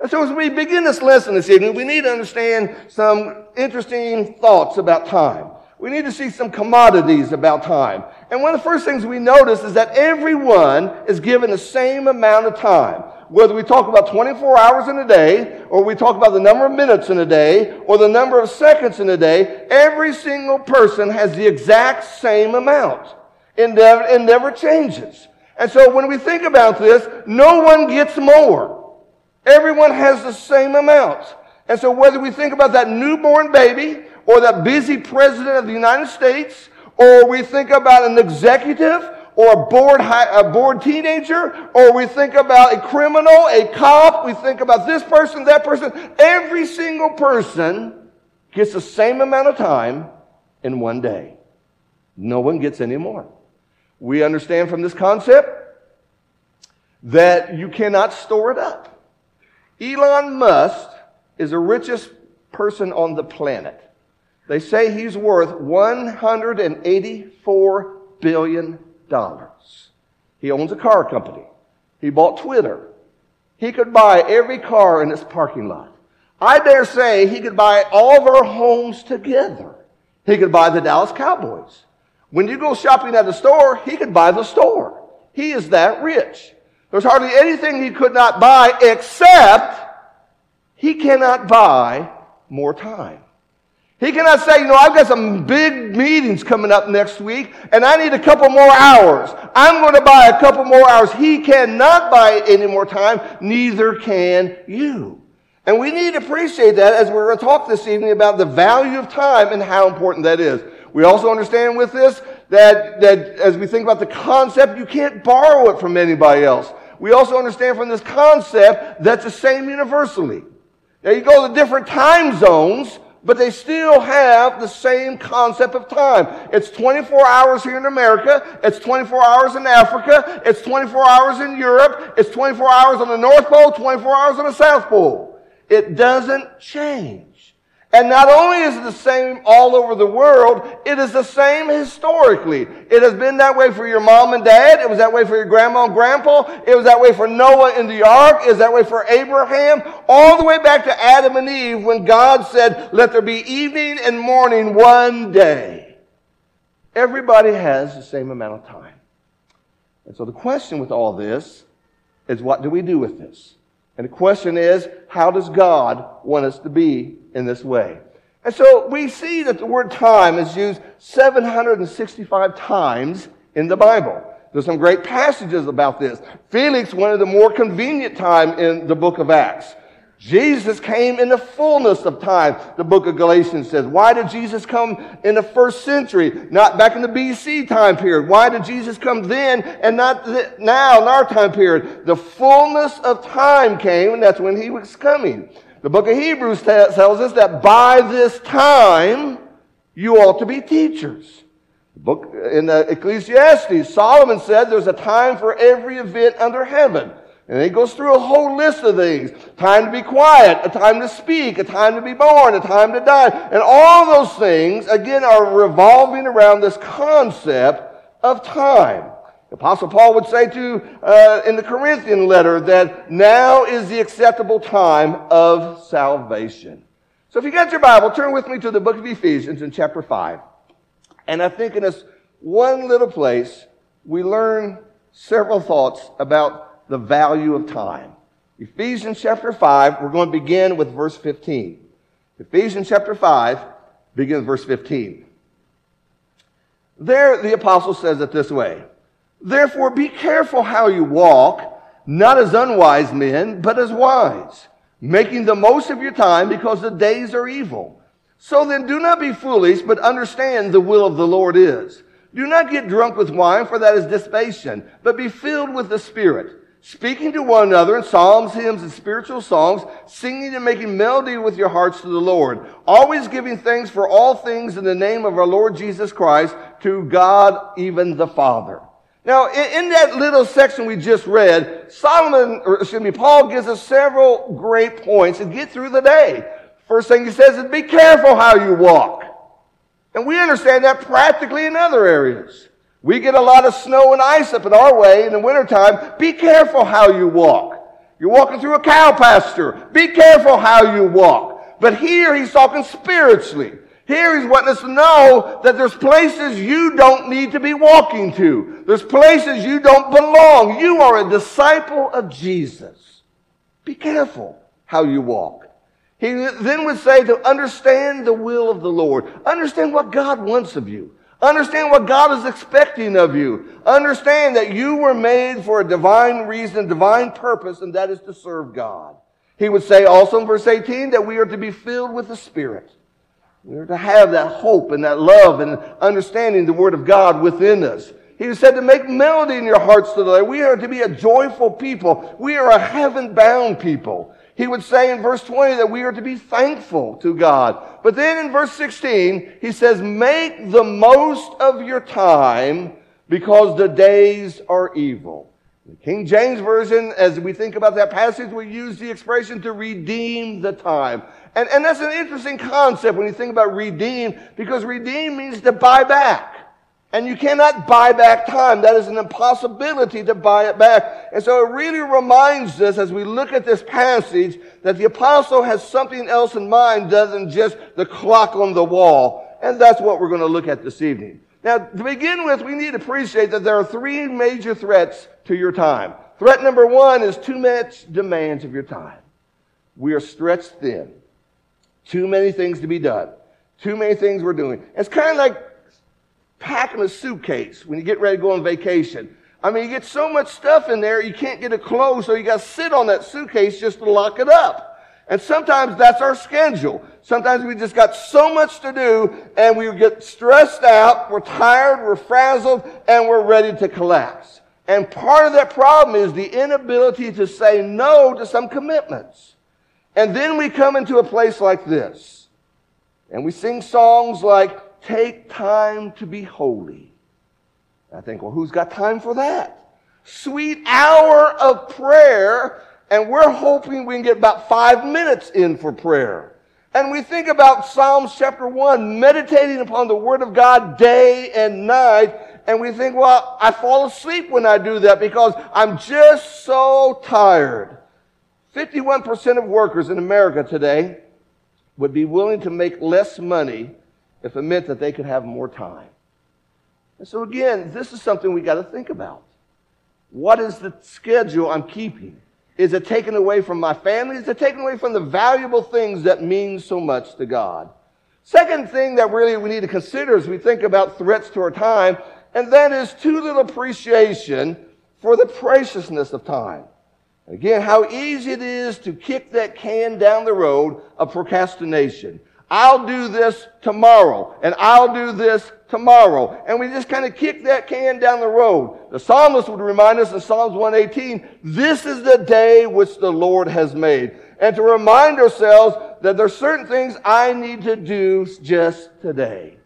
And so as we begin this lesson this evening, we need to understand some interesting thoughts about time. We need to see some commodities about time. And one of the first things we notice is that everyone is given the same amount of time. Whether we talk about 24 hours in a day, or we talk about the number of minutes in a day, or the number of seconds in a day, every single person has the exact same amount. It never, it never changes. And so when we think about this, no one gets more. Everyone has the same amount. And so whether we think about that newborn baby or that busy president of the United States, or we think about an executive or a bored, a bored teenager, or we think about a criminal, a cop, we think about this person, that person, every single person gets the same amount of time in one day. No one gets any more. We understand from this concept that you cannot store it up. Elon Musk is the richest person on the planet. They say he's worth $184 billion. He owns a car company. He bought Twitter. He could buy every car in this parking lot. I dare say he could buy all of our homes together. He could buy the Dallas Cowboys. When you go shopping at the store, he could buy the store. He is that rich. There's hardly anything he could not buy except he cannot buy more time. He cannot say, you know, I've got some big meetings coming up next week and I need a couple more hours. I'm going to buy a couple more hours. He cannot buy any more time. Neither can you. And we need to appreciate that as we're going to talk this evening about the value of time and how important that is. We also understand with this that, that as we think about the concept, you can't borrow it from anybody else. We also understand from this concept that's the same universally. Now you go to different time zones, but they still have the same concept of time. It's 24 hours here in America. It's 24 hours in Africa. It's 24 hours in Europe. It's 24 hours on the North Pole, 24 hours on the South Pole. It doesn't change. And not only is it the same all over the world, it is the same historically. It has been that way for your mom and dad. It was that way for your grandma and grandpa. It was that way for Noah in the ark. It was that way for Abraham. All the way back to Adam and Eve when God said, let there be evening and morning one day. Everybody has the same amount of time. And so the question with all this is what do we do with this? And the question is, how does God want us to be in this way? And so we see that the word time is used 765 times in the Bible. There's some great passages about this. Felix wanted a more convenient time in the book of Acts. Jesus came in the fullness of time, the book of Galatians says. Why did Jesus come in the first century, not back in the BC time period? Why did Jesus come then and not now in our time period? The fullness of time came, and that's when he was coming. The book of Hebrews tells us that by this time, you ought to be teachers. The book uh, in the Ecclesiastes, Solomon said there's a time for every event under heaven. And he goes through a whole list of things. Time to be quiet, a time to speak, a time to be born, a time to die. And all those things, again, are revolving around this concept of time. Apostle Paul would say to, uh, in the Corinthian letter that now is the acceptable time of salvation. So if you got your Bible, turn with me to the book of Ephesians in chapter 5. And I think in this one little place, we learn several thoughts about the value of time. Ephesians chapter 5, we're going to begin with verse 15. Ephesians chapter 5 begins verse 15. There, the apostle says it this way Therefore, be careful how you walk, not as unwise men, but as wise, making the most of your time because the days are evil. So then, do not be foolish, but understand the will of the Lord is. Do not get drunk with wine, for that is dissipation, but be filled with the Spirit speaking to one another in psalms, hymns, and spiritual songs, singing and making melody with your hearts to the Lord, always giving thanks for all things in the name of our Lord Jesus Christ to God, even the Father. Now, in, that little section we just read, Solomon, or excuse me, Paul gives us several great points to get through the day. First thing he says is be careful how you walk. And we understand that practically in other areas. We get a lot of snow and ice up in our way in the wintertime. Be careful how you walk. You're walking through a cow pasture. Be careful how you walk. But here he's talking spiritually. Here he's wanting us to know that there's places you don't need to be walking to. There's places you don't belong. You are a disciple of Jesus. Be careful how you walk. He then would say to understand the will of the Lord. Understand what God wants of you. Understand what God is expecting of you. Understand that you were made for a divine reason, divine purpose, and that is to serve God. He would say also in verse 18 that we are to be filled with the Spirit. We are to have that hope and that love and understanding the Word of God within us. He said to make melody in your hearts to the Lord. We are to be a joyful people. We are a heaven bound people. He would say in verse 20 that we are to be thankful to God. But then in verse 16, he says, make the most of your time because the days are evil. The King James Version, as we think about that passage, we use the expression to redeem the time. And, and that's an interesting concept when you think about redeem, because redeem means to buy back. And you cannot buy back time. That is an impossibility to buy it back. And so it really reminds us as we look at this passage that the apostle has something else in mind other than just the clock on the wall. And that's what we're going to look at this evening. Now, to begin with, we need to appreciate that there are three major threats to your time. Threat number one is too much demands of your time. We are stretched thin. Too many things to be done. Too many things we're doing. It's kind of like packing a suitcase when you get ready to go on vacation. I mean, you get so much stuff in there, you can't get it closed, so you got to sit on that suitcase just to lock it up. And sometimes that's our schedule. Sometimes we just got so much to do and we get stressed out, we're tired, we're frazzled, and we're ready to collapse. And part of that problem is the inability to say no to some commitments. And then we come into a place like this. And we sing songs like, Take time to be holy. I think, well, who's got time for that? Sweet hour of prayer, and we're hoping we can get about five minutes in for prayer. And we think about Psalms chapter 1, meditating upon the Word of God day and night, and we think, well, I fall asleep when I do that because I'm just so tired. 51% of workers in America today would be willing to make less money if it meant that they could have more time. And so again, this is something we got to think about. What is the schedule I'm keeping? Is it taken away from my family? Is it taken away from the valuable things that mean so much to God? Second thing that really we need to consider as we think about threats to our time, and that is too little appreciation for the preciousness of time. Again, how easy it is to kick that can down the road of procrastination. I'll do this tomorrow, and I'll do this tomorrow. And we just kind of kick that can down the road. The psalmist would remind us in Psalms 118, this is the day which the Lord has made. And to remind ourselves that there are certain things I need to do just today.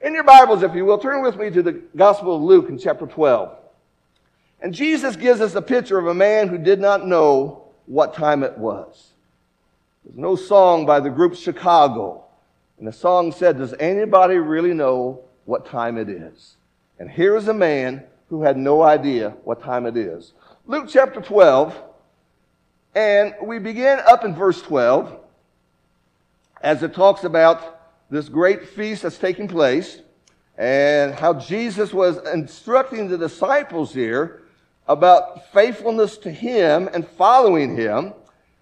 In your Bibles, if you will, turn with me to the Gospel of Luke in chapter 12. And Jesus gives us a picture of a man who did not know what time it was. There's no song by the group Chicago. And the song said, Does anybody really know what time it is? And here is a man who had no idea what time it is. Luke chapter 12, and we begin up in verse 12 as it talks about this great feast that's taking place and how Jesus was instructing the disciples here about faithfulness to Him and following Him.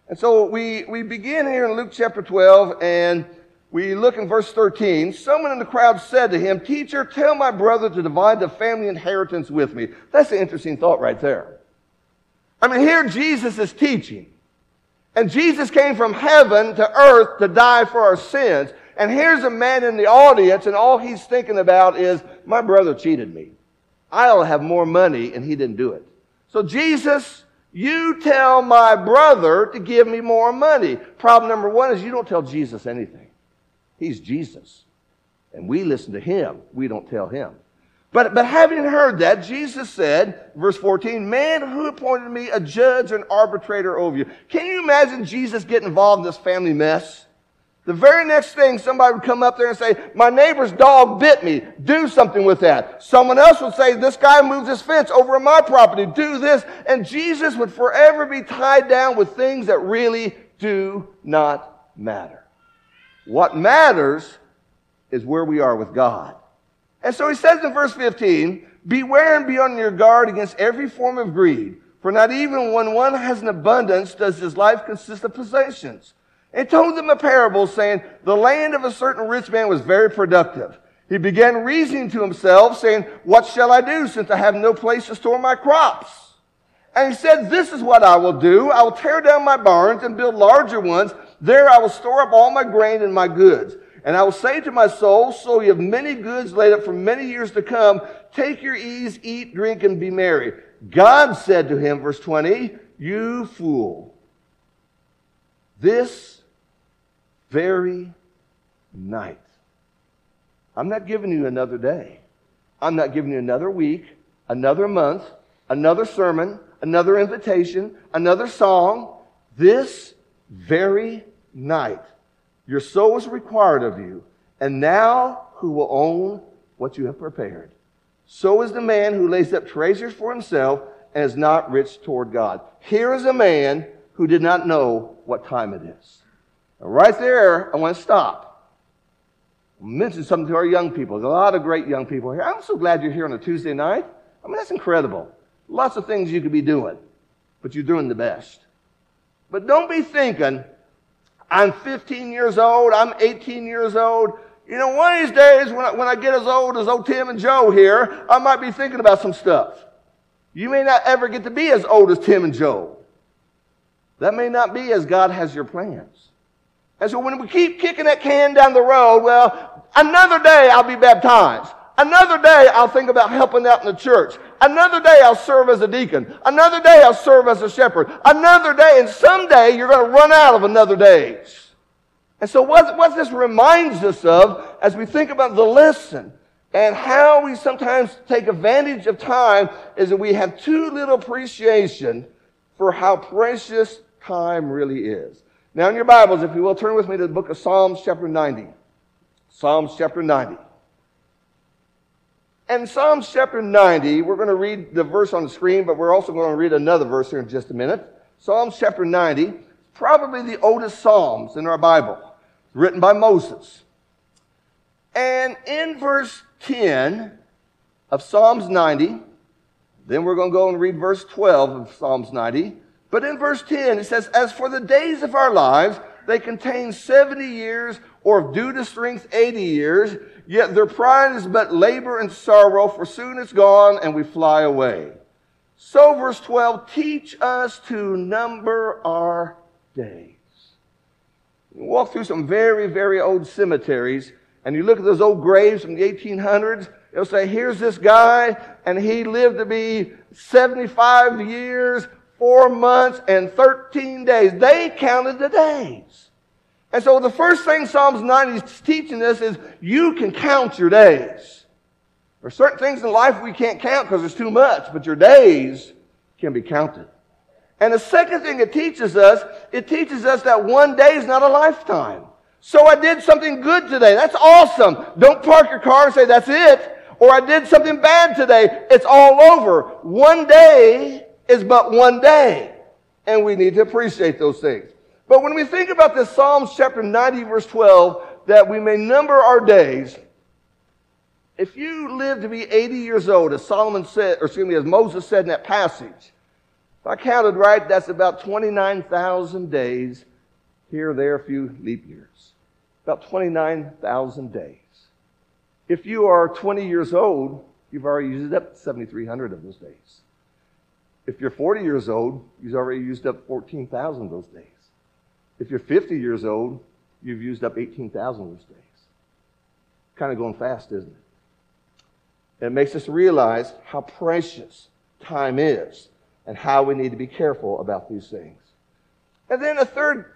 And so we, we begin here in Luke chapter 12 and we look in verse 13. Someone in the crowd said to him, Teacher, tell my brother to divide the family inheritance with me. That's an interesting thought right there. I mean, here Jesus is teaching. And Jesus came from heaven to earth to die for our sins. And here's a man in the audience, and all he's thinking about is, My brother cheated me. I ought to have more money, and he didn't do it. So Jesus you tell my brother to give me more money. Problem number one is you don't tell Jesus anything. He's Jesus. And we listen to him. We don't tell him. But, but having heard that, Jesus said, verse 14, Man, who appointed me a judge and arbitrator over you? Can you imagine Jesus getting involved in this family mess? The very next thing, somebody would come up there and say, My neighbor's dog bit me. Do something with that. Someone else would say, This guy moved his fence over on my property. Do this. And Jesus would forever be tied down with things that really do not matter. What matters is where we are with God. And so he says in verse 15, Beware and be on your guard against every form of greed, for not even when one has an abundance does his life consist of possessions. And told them a parable saying, The land of a certain rich man was very productive. He began reasoning to himself, saying, What shall I do since I have no place to store my crops? And he said, This is what I will do. I will tear down my barns and build larger ones. There I will store up all my grain and my goods. And I will say to my soul, So you have many goods laid up for many years to come. Take your ease, eat, drink, and be merry. God said to him, verse 20, You fool. This very night. I'm not giving you another day. I'm not giving you another week, another month, another sermon, another invitation, another song. This very night. Your soul is required of you. And now who will own what you have prepared? So is the man who lays up treasures for himself and is not rich toward God. Here is a man who did not know what time it is. Right there, I want to stop. Mention something to our young people. There's a lot of great young people here. I'm so glad you're here on a Tuesday night. I mean, that's incredible. Lots of things you could be doing, but you're doing the best. But don't be thinking, I'm 15 years old, I'm 18 years old. You know, one of these days when I, when I get as old as old Tim and Joe here, I might be thinking about some stuff. You may not ever get to be as old as Tim and Joe. That may not be as God has your plans. And so when we keep kicking that can down the road, well, another day I'll be baptized. Another day I'll think about helping out in the church. Another day I'll serve as a deacon. Another day I'll serve as a shepherd. Another day, and someday you're going to run out of another days. And so what, what this reminds us of as we think about the lesson and how we sometimes take advantage of time is that we have too little appreciation for how precious time really is. Now in your Bibles, if you will, turn with me to the book of Psalms chapter 90. Psalms chapter 90. And Psalms chapter 90, we're going to read the verse on the screen, but we're also going to read another verse here in just a minute. Psalms chapter 90, probably the oldest Psalms in our Bible, written by Moses. And in verse 10 of Psalms 90, then we're going to go and read verse 12 of Psalms 90. But in verse 10, it says, As for the days of our lives, they contain 70 years, or due to strength, 80 years. Yet their pride is but labor and sorrow, for soon it's gone and we fly away. So, verse 12, teach us to number our days. You walk through some very, very old cemeteries, and you look at those old graves from the 1800s, it'll say, here's this guy, and he lived to be 75 years, 4 months, and 13 days. They counted the days. And so the first thing Psalms 90 is teaching us is you can count your days. There are certain things in life we can't count because it's too much, but your days can be counted. And the second thing it teaches us, it teaches us that one day is not a lifetime. So I did something good today. That's awesome. Don't park your car and say, that's it. Or I did something bad today. It's all over. One day is but one day. And we need to appreciate those things. But when we think about this Psalms chapter 90 verse 12, that we may number our days, if you live to be 80 years old, as Solomon said, or excuse me, as Moses said in that passage, if I counted right, that's about 29,000 days. Here, there, a few leap years. About 29,000 days. If you are 20 years old, you've already used up 7,300 of those days. If you're 40 years old, you've already used up 14,000 of those days. If you're 50 years old, you've used up 18,000 of those days. Kind of going fast, isn't it? It makes us realize how precious time is and how we need to be careful about these things. And then a third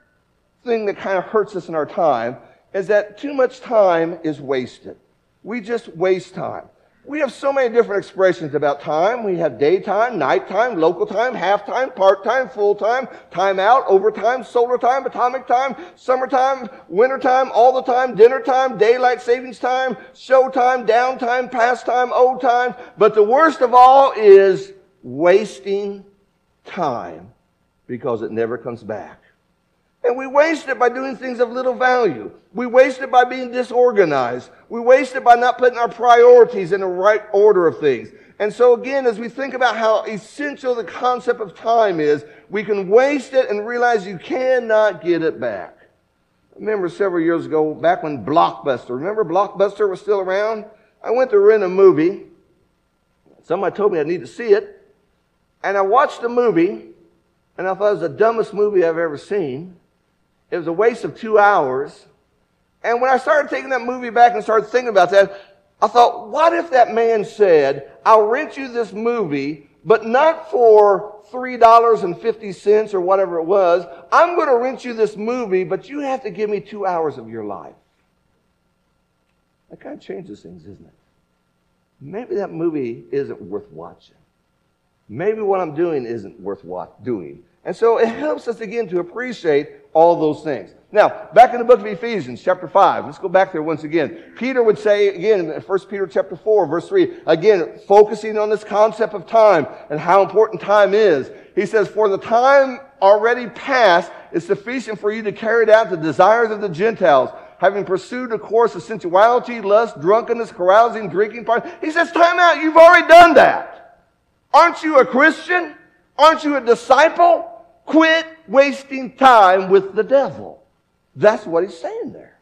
thing that kind of hurts us in our time is that too much time is wasted. We just waste time. We have so many different expressions about time. We have daytime, nighttime, local time, halftime, part-time, full-time, time out, overtime, solar time, atomic time, summertime, wintertime, all the time, dinner time, daylight savings time, show time, downtime, pastime, old time. But the worst of all is wasting time because it never comes back. And we waste it by doing things of little value. We waste it by being disorganized. We waste it by not putting our priorities in the right order of things. And so again, as we think about how essential the concept of time is, we can waste it and realize you cannot get it back. I remember several years ago, back when Blockbuster, remember Blockbuster was still around? I went to rent a movie. Somebody told me I need to see it. And I watched the movie, and I thought it was the dumbest movie I've ever seen. It was a waste of two hours. And when I started taking that movie back and started thinking about that, I thought, what if that man said, I'll rent you this movie, but not for $3.50 or whatever it was. I'm going to rent you this movie, but you have to give me two hours of your life. That kind of changes things, isn't it? Maybe that movie isn't worth watching. Maybe what I'm doing isn't worth doing. And so it helps us again to appreciate all those things. Now, back in the book of Ephesians, chapter 5, let's go back there once again. Peter would say again in 1 Peter chapter 4, verse 3, again, focusing on this concept of time and how important time is. He says, For the time already past is sufficient for you to carry out the desires of the Gentiles, having pursued a course of sensuality, lust, drunkenness, carousing, drinking. parties. He says, Time out, you've already done that. Aren't you a Christian? Aren't you a disciple? Quit wasting time with the devil. That's what he's saying there.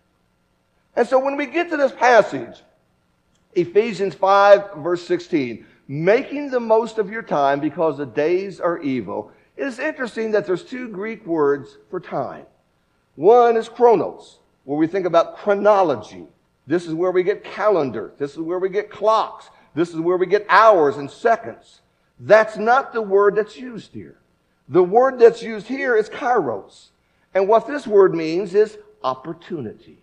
And so when we get to this passage, Ephesians 5, verse 16, making the most of your time because the days are evil, it is interesting that there's two Greek words for time. One is chronos, where we think about chronology. This is where we get calendar. This is where we get clocks. This is where we get hours and seconds. That's not the word that's used here. The word that's used here is kairos. And what this word means is opportunity.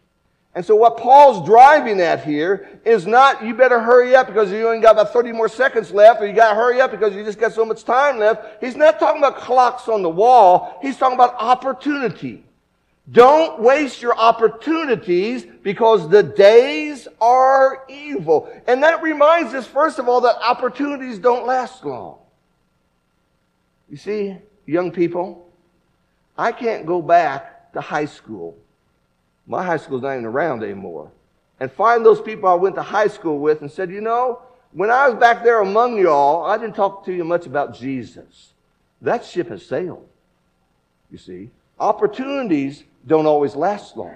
And so what Paul's driving at here is not, you better hurry up because you only got about 30 more seconds left, or you got to hurry up because you just got so much time left. He's not talking about clocks on the wall. He's talking about opportunity. Don't waste your opportunities because the days are evil. And that reminds us, first of all, that opportunities don't last long. You see, young people, I can't go back to high school. My high school's not even around anymore. And find those people I went to high school with and said, you know, when I was back there among y'all, I didn't talk to you much about Jesus. That ship has sailed. You see, opportunities don't always last long.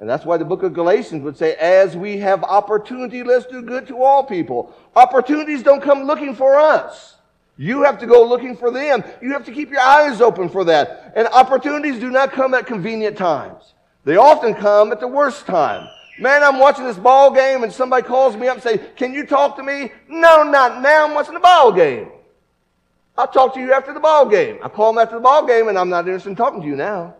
And that's why the book of Galatians would say, as we have opportunity, let's do good to all people. Opportunities don't come looking for us. You have to go looking for them. You have to keep your eyes open for that. And opportunities do not come at convenient times. They often come at the worst time. Man, I'm watching this ball game and somebody calls me up and say, can you talk to me? No, not now. I'm watching the ball game. I'll talk to you after the ball game. I call them after the ball game and I'm not interested in talking to you now.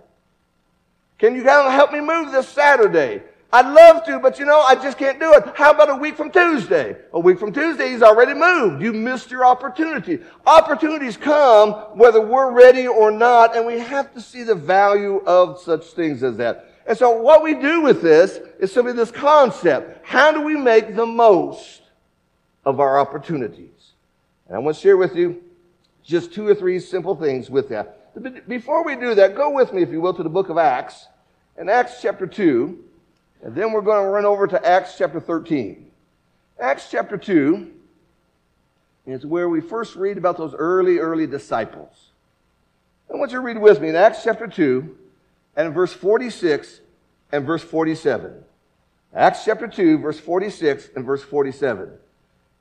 Can you help me move this Saturday? I'd love to, but you know, I just can't do it. How about a week from Tuesday? A week from Tuesday, he's already moved. You missed your opportunity. Opportunities come whether we're ready or not, and we have to see the value of such things as that. And so what we do with this is simply this concept. How do we make the most of our opportunities? And I want to share with you just two or three simple things with that. Before we do that, go with me, if you will, to the book of Acts. In Acts chapter 2, and then we're going to run over to Acts chapter 13. Acts chapter 2 is where we first read about those early, early disciples. I want you to read with me in Acts chapter 2 and verse 46 and verse 47. Acts chapter 2, verse 46 and verse 47.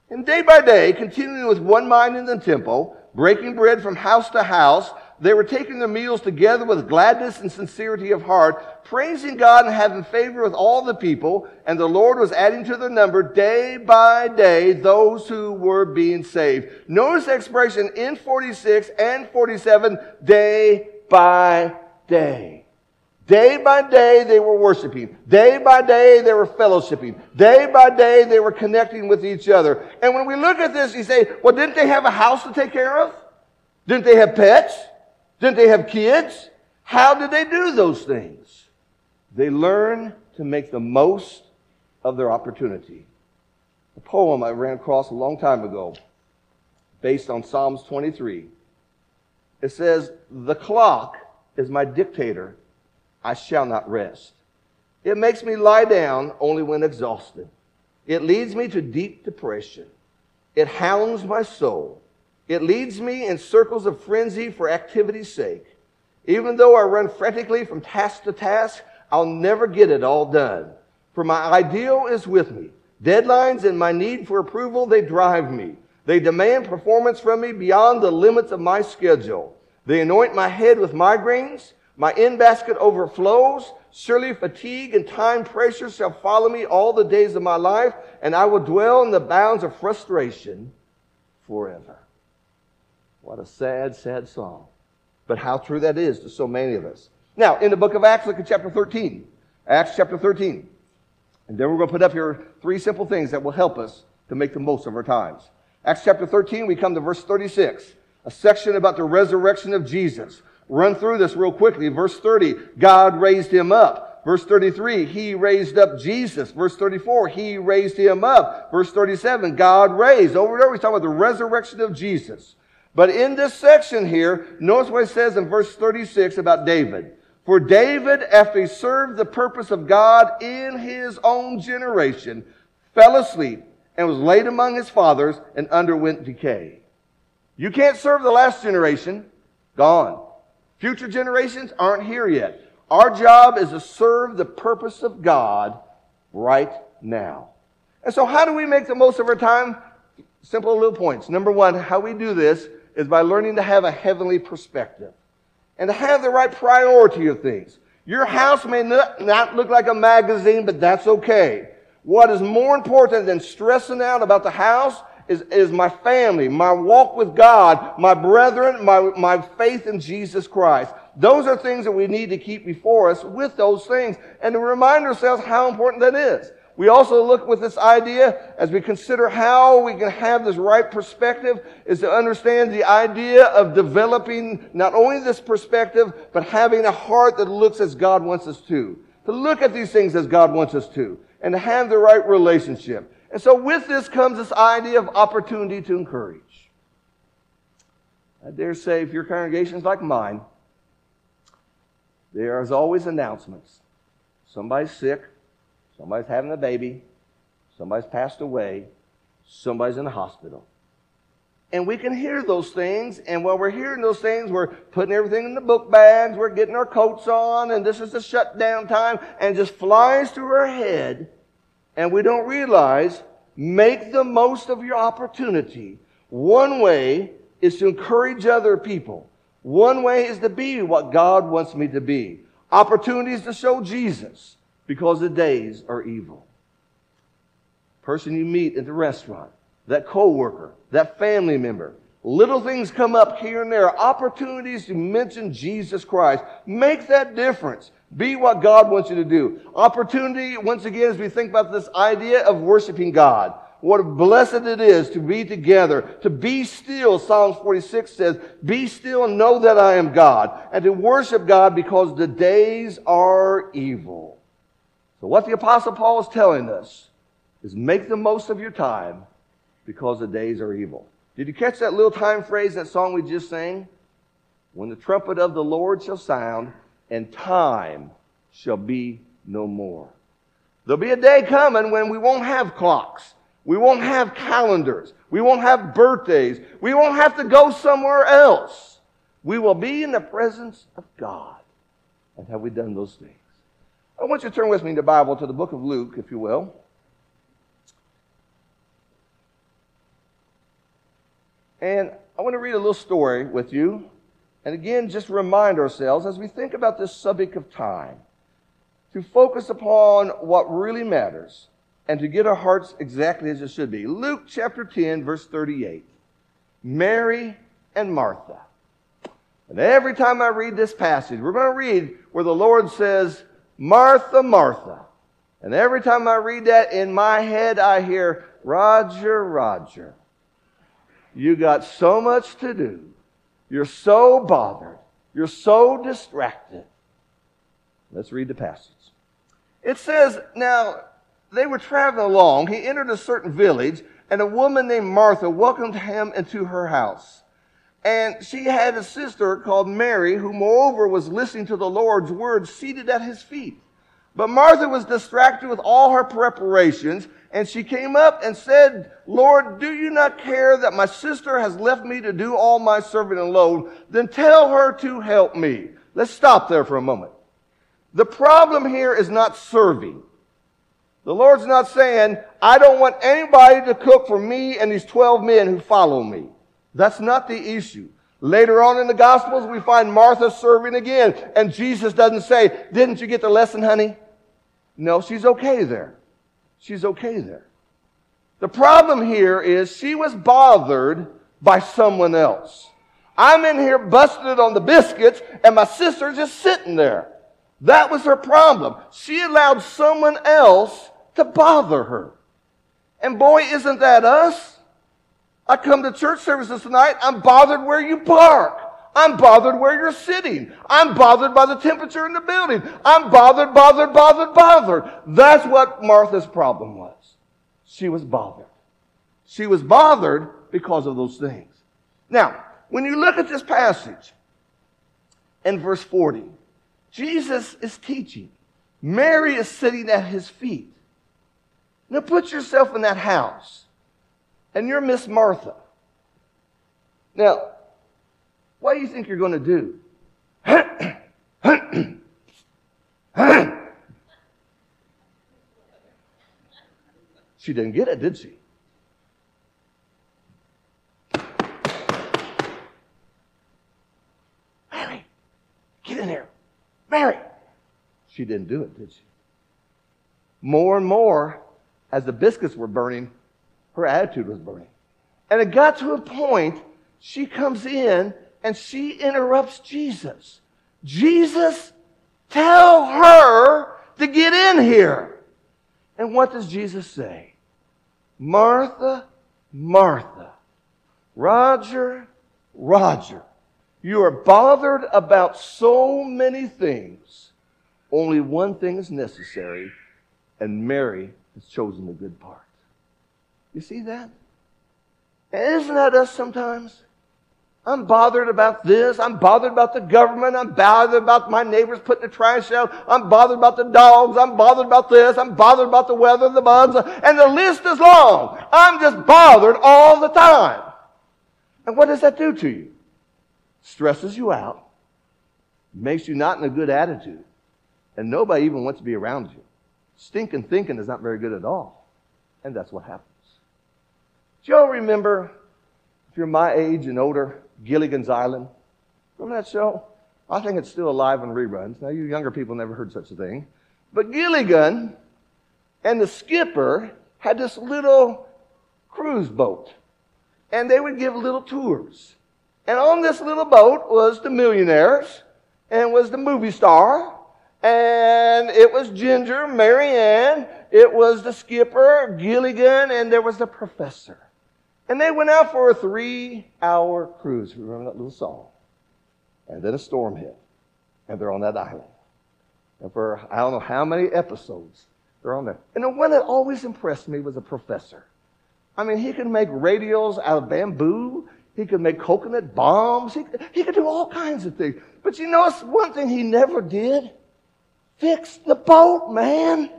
And day by day, continuing with one mind in the temple, breaking bread from house to house, they were taking their meals together with gladness and sincerity of heart, praising God and having favor with all the people. And the Lord was adding to their number day by day those who were being saved. Notice the expression in 46 and 47, day by day. Day by day they were worshiping. Day by day they were fellowshipping. Day by day they were connecting with each other. And when we look at this, you say, well, didn't they have a house to take care of? Didn't they have pets? Didn't they have kids? How did they do those things? They learned to make the most of their opportunity. A poem I ran across a long time ago, based on Psalms 23. It says, The clock is my dictator I shall not rest. It makes me lie down only when exhausted. It leads me to deep depression. It hounds my soul. It leads me in circles of frenzy for activity's sake. Even though I run frantically from task to task, I'll never get it all done. For my ideal is with me. Deadlines and my need for approval, they drive me. They demand performance from me beyond the limits of my schedule. They anoint my head with migraines. My in basket overflows. Surely fatigue and time pressure shall follow me all the days of my life, and I will dwell in the bounds of frustration forever. What a sad, sad song. But how true that is to so many of us. Now, in the book of Acts, look at chapter 13. Acts chapter 13. And then we're going to put up here three simple things that will help us to make the most of our times. Acts chapter 13, we come to verse 36, a section about the resurrection of Jesus. Run through this real quickly. Verse 30, God raised him up. Verse 33, he raised up Jesus. Verse 34, he raised him up. Verse 37, God raised. Over and over, he's talking about the resurrection of Jesus. But in this section here, notice what it says in verse 36 about David. For David, after he served the purpose of God in his own generation, fell asleep and was laid among his fathers and underwent decay. You can't serve the last generation. Gone. Future generations aren't here yet. Our job is to serve the purpose of God right now. And so, how do we make the most of our time? Simple little points. Number one, how we do this is by learning to have a heavenly perspective and to have the right priority of things. Your house may not, look like a magazine, but that's okay. What is more important than stressing out about the house is, is my family, my walk with God, my brethren, my, my faith in Jesus Christ. Those are things that we need to keep before us with those things and to remind ourselves how important that is. We also look with this idea as we consider how we can have this right perspective is to understand the idea of developing not only this perspective, but having a heart that looks as God wants us to. To look at these things as God wants us to and to have the right relationship. And so with this comes this idea of opportunity to encourage. I dare say, if your congregation is like mine, there is always announcements. Somebody's sick, somebody's having a baby, somebody's passed away, somebody's in the hospital. And we can hear those things, and while we're hearing those things, we're putting everything in the book bags, we're getting our coats on, and this is the shutdown time, and just flies through our head and we don't realize, make the most of your opportunity. One way is to encourage other people. One way is to be what God wants me to be. Opportunities to show Jesus because the days are evil. Person you meet at the restaurant, that coworker, that family member, Little things come up here and there, opportunities to mention Jesus Christ. Make that difference. Be what God wants you to do. Opportunity, once again, as we think about this idea of worshiping God. What a blessed it is to be together, to be still. Psalms 46 says, be still and know that I am God. And to worship God because the days are evil. So what the apostle Paul is telling us is make the most of your time because the days are evil. Did you catch that little time phrase, that song we just sang? When the trumpet of the Lord shall sound, and time shall be no more. There'll be a day coming when we won't have clocks. We won't have calendars. We won't have birthdays. We won't have to go somewhere else. We will be in the presence of God. And have we done those things? I want you to turn with me in the Bible to the book of Luke, if you will. And I want to read a little story with you and again, just remind ourselves as we think about this subject of time to focus upon what really matters and to get our hearts exactly as it should be. Luke chapter 10, verse 38. Mary and Martha. And every time I read this passage, we're going to read where the Lord says, Martha, Martha. And every time I read that in my head, I hear, Roger, Roger. You got so much to do. You're so bothered. You're so distracted. Let's read the passage. It says, Now they were traveling along. He entered a certain village, and a woman named Martha welcomed him into her house. And she had a sister called Mary, who moreover was listening to the Lord's words seated at his feet. But Martha was distracted with all her preparations, and she came up and said, Lord, do you not care that my sister has left me to do all my serving alone? Then tell her to help me. Let's stop there for a moment. The problem here is not serving. The Lord's not saying, I don't want anybody to cook for me and these 12 men who follow me. That's not the issue. Later on in the Gospels, we find Martha serving again, and Jesus doesn't say, Didn't you get the lesson, honey? No, she's okay there. She's okay there. The problem here is she was bothered by someone else. I'm in here busted on the biscuits, and my sister's just sitting there. That was her problem. She allowed someone else to bother her. And boy, isn't that us? I come to church services tonight, I'm bothered where you park. I'm bothered where you're sitting. I'm bothered by the temperature in the building. I'm bothered, bothered, bothered, bothered. That's what Martha's problem was. She was bothered. She was bothered because of those things. Now, when you look at this passage in verse 40, Jesus is teaching. Mary is sitting at his feet. Now put yourself in that house, and you're Miss Martha. Now, what do you think you're going to do? she didn't get it, did she? Mary, get in here. Mary. She didn't do it, did she? More and more, as the biscuits were burning, her attitude was burning. And it got to a point, she comes in and she interrupts Jesus. Jesus, tell her to get in here. And what does Jesus say? Martha, Martha, Roger, Roger, you are bothered about so many things. Only one thing is necessary, and Mary has chosen the good part. You see that? isn't that us sometimes? I'm bothered about this. I'm bothered about the government. I'm bothered about my neighbors putting the trash out. I'm bothered about the dogs. I'm bothered about this. I'm bothered about the weather, the bugs. And the list is long. I'm just bothered all the time. And what does that do to you? Stresses you out. Makes you not in a good attitude. And nobody even wants to be around you. Stinking thinking is not very good at all. And that's what happens. Do y'all remember, if you're my age and older, Gilligan's Island. Remember that show? I think it's still alive in reruns. Now, you younger people never heard such a thing. But Gilligan and the skipper had this little cruise boat. And they would give little tours. And on this little boat was the millionaires, and was the movie star, and it was Ginger, Mary Ann, it was the skipper, Gilligan, and there was the professor. And they went out for a three hour cruise. Remember that little song? And then a storm hit. And they're on that island. And for I don't know how many episodes they're on there. And the one that always impressed me was a professor. I mean, he could make radios out of bamboo. He could make coconut bombs. He, he could do all kinds of things. But you know, it's one thing he never did? Fix the boat, man.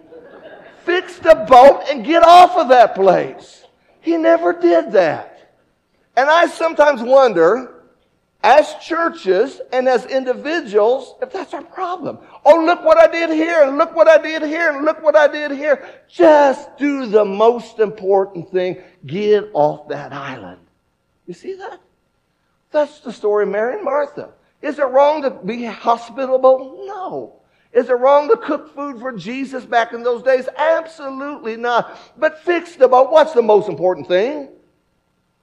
Fix the boat and get off of that place. He never did that. And I sometimes wonder, as churches and as individuals, if that's our problem. Oh, look what I did here, and look what I did here, and look what I did here. Just do the most important thing. Get off that island. You see that? That's the story of Mary and Martha. Is it wrong to be hospitable? No. Is it wrong to cook food for Jesus back in those days? Absolutely not. But fix the boat. What's the most important thing?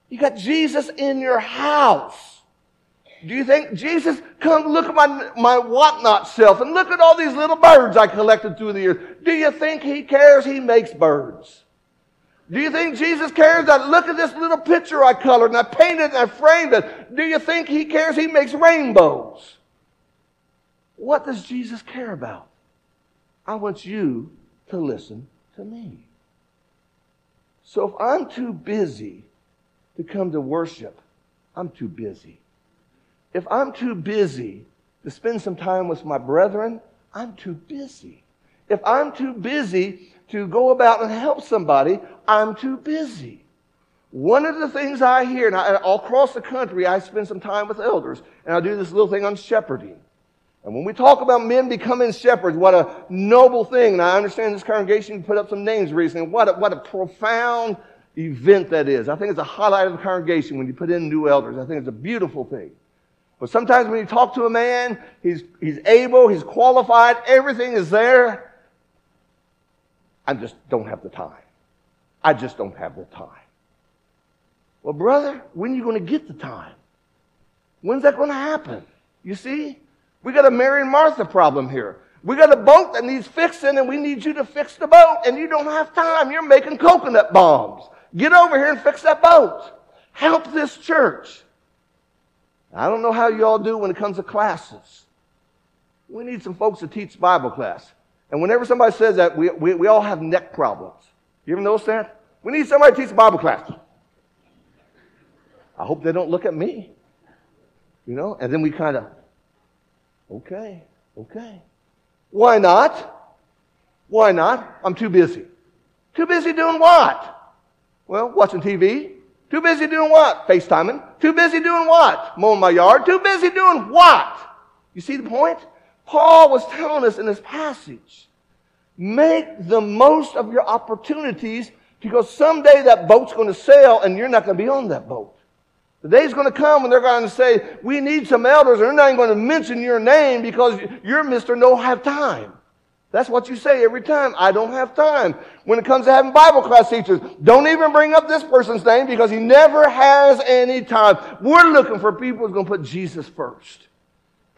You got Jesus in your house. Do you think Jesus, come look at my, my whatnot self and look at all these little birds I collected through the years. Do you think he cares? He makes birds. Do you think Jesus cares that look at this little picture I colored and I painted and I framed it? Do you think he cares? He makes rainbows. What does Jesus care about? I want you to listen to me. So if I'm too busy to come to worship, I'm too busy. If I'm too busy to spend some time with my brethren, I'm too busy. If I'm too busy to go about and help somebody, I'm too busy. One of the things I hear, and I, all across the country, I spend some time with elders, and I do this little thing on shepherding. And when we talk about men becoming shepherds, what a noble thing. And I understand this congregation put up some names recently. What a, what a profound event that is. I think it's a highlight of the congregation when you put in new elders. I think it's a beautiful thing. But sometimes when you talk to a man, he's, he's able, he's qualified, everything is there. I just don't have the time. I just don't have the time. Well, brother, when are you going to get the time? When's that going to happen? You see? We got a Mary and Martha problem here. We got a boat that needs fixing and we need you to fix the boat and you don't have time. You're making coconut bombs. Get over here and fix that boat. Help this church. I don't know how you all do when it comes to classes. We need some folks to teach Bible class. And whenever somebody says that, we, we, we all have neck problems. You ever notice that? We need somebody to teach Bible class. I hope they don't look at me. You know? And then we kind of, okay, okay. Why not? Why not? I'm too busy. Too busy doing what? Well, watching TV. Too busy doing what? FaceTiming. Too busy doing what? Mowing my yard. Too busy doing what? You see the point? Paul was telling us in this passage, make the most of your opportunities because someday that boat's going to sail and you're not going to be on that boat. The day's going to come when they're going to say, we need some elders, and they're not even going to mention your name because you're Mr. No Have Time. That's what you say every time. I don't have time. When it comes to having Bible class teachers, don't even bring up this person's name because he never has any time. We're looking for people who's going to put Jesus first.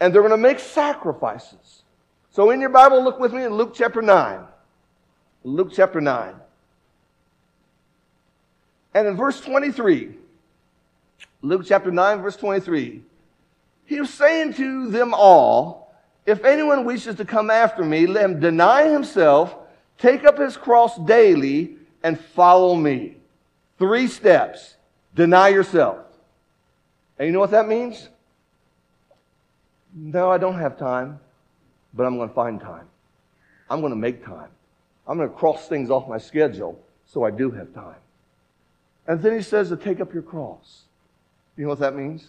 And they're going to make sacrifices. So in your Bible, look with me in Luke chapter 9. Luke chapter 9. And in verse 23, Luke chapter 9, verse 23, he was saying to them all, if anyone wishes to come after me, let him deny himself, take up his cross daily, and follow me. Three steps. Deny yourself. And you know what that means? No, I don't have time, but I'm going to find time. I'm going to make time. I'm going to cross things off my schedule so I do have time. And then he says to take up your cross. You know what that means?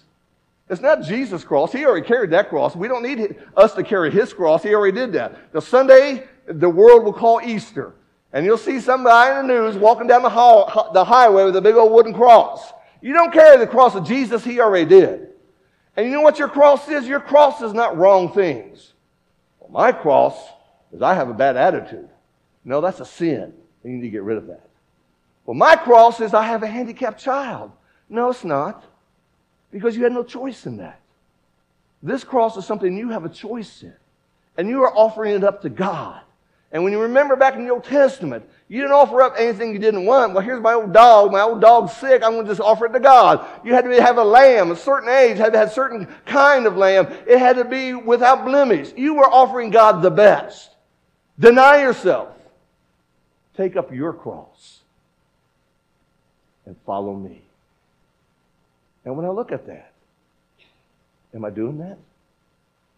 It's not Jesus' cross. He already carried that cross. We don't need us to carry his cross. He already did that. The Sunday, the world will call Easter. And you'll see somebody in the news walking down the, hall, the highway with a big old wooden cross. You don't carry the cross of Jesus. He already did. And you know what your cross is? Your cross is not wrong things. Well, my cross is I have a bad attitude. No, that's a sin. You need to get rid of that. Well, my cross is I have a handicapped child. No, it's not because you had no choice in that. This cross is something you have a choice in, and you are offering it up to God. And when you remember back in the Old Testament, you didn't offer up anything you didn't want. Well, here's my old dog. My old dog's sick. I'm going to just offer it to God. You had to have a lamb, a certain age, had to have a certain kind of lamb. It had to be without blemish. You were offering God the best. Deny yourself. Take up your cross and follow me. And when I look at that, am I doing that?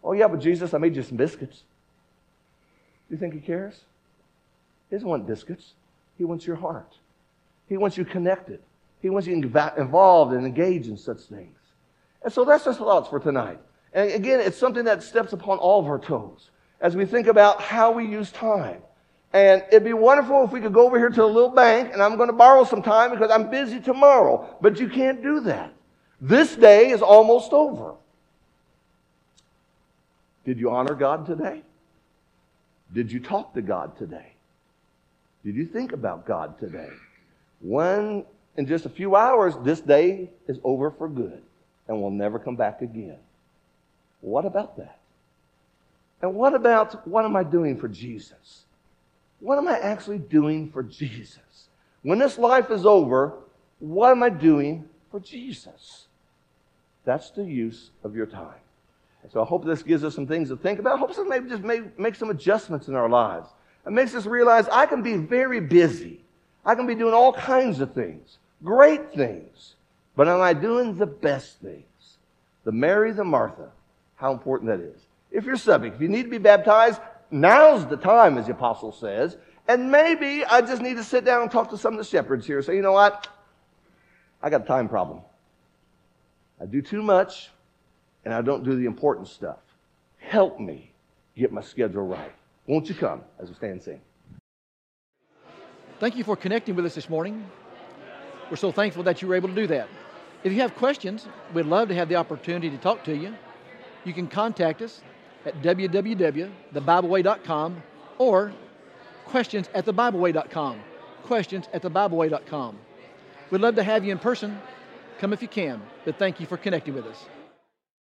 Oh, yeah, but Jesus, I made you some biscuits. Do you think he cares? He doesn't want biscuits. He wants your heart. He wants you connected. He wants you involved and engaged in such things. And so that's just thoughts for tonight. And again, it's something that steps upon all of our toes as we think about how we use time. And it'd be wonderful if we could go over here to a little bank and I'm going to borrow some time because I'm busy tomorrow. But you can't do that. This day is almost over. Did you honor God today? Did you talk to God today? Did you think about God today? When, in just a few hours, this day is over for good. and will never come back again. What about that? And what about what am I doing for Jesus? What am I actually doing for Jesus? When this life is over, what am I doing for Jesus? That's the use of your time. So I hope this gives us some things to think about. I hope this maybe just make, make some adjustments in our lives. It makes us realize I can be very busy. I can be doing all kinds of things, great things. But am I doing the best things? The Mary, the Martha, how important that is. If you're subject, if you need to be baptized, now's the time, as the apostle says. And maybe I just need to sit down and talk to some of the shepherds here. Say, you know what? I got a time problem. I do too much and I don't do the important stuff. Help me get my schedule right. Won't you come as we stand and sing? Thank you for connecting with us this morning. We're so thankful that you were able to do that. If you have questions, we'd love to have the opportunity to talk to you. You can contact us at www.thebibleway.com or questions at thebibleway.com. Questions at thebibleway.com. We'd love to have you in person. Come if you can, but thank you for connecting with us.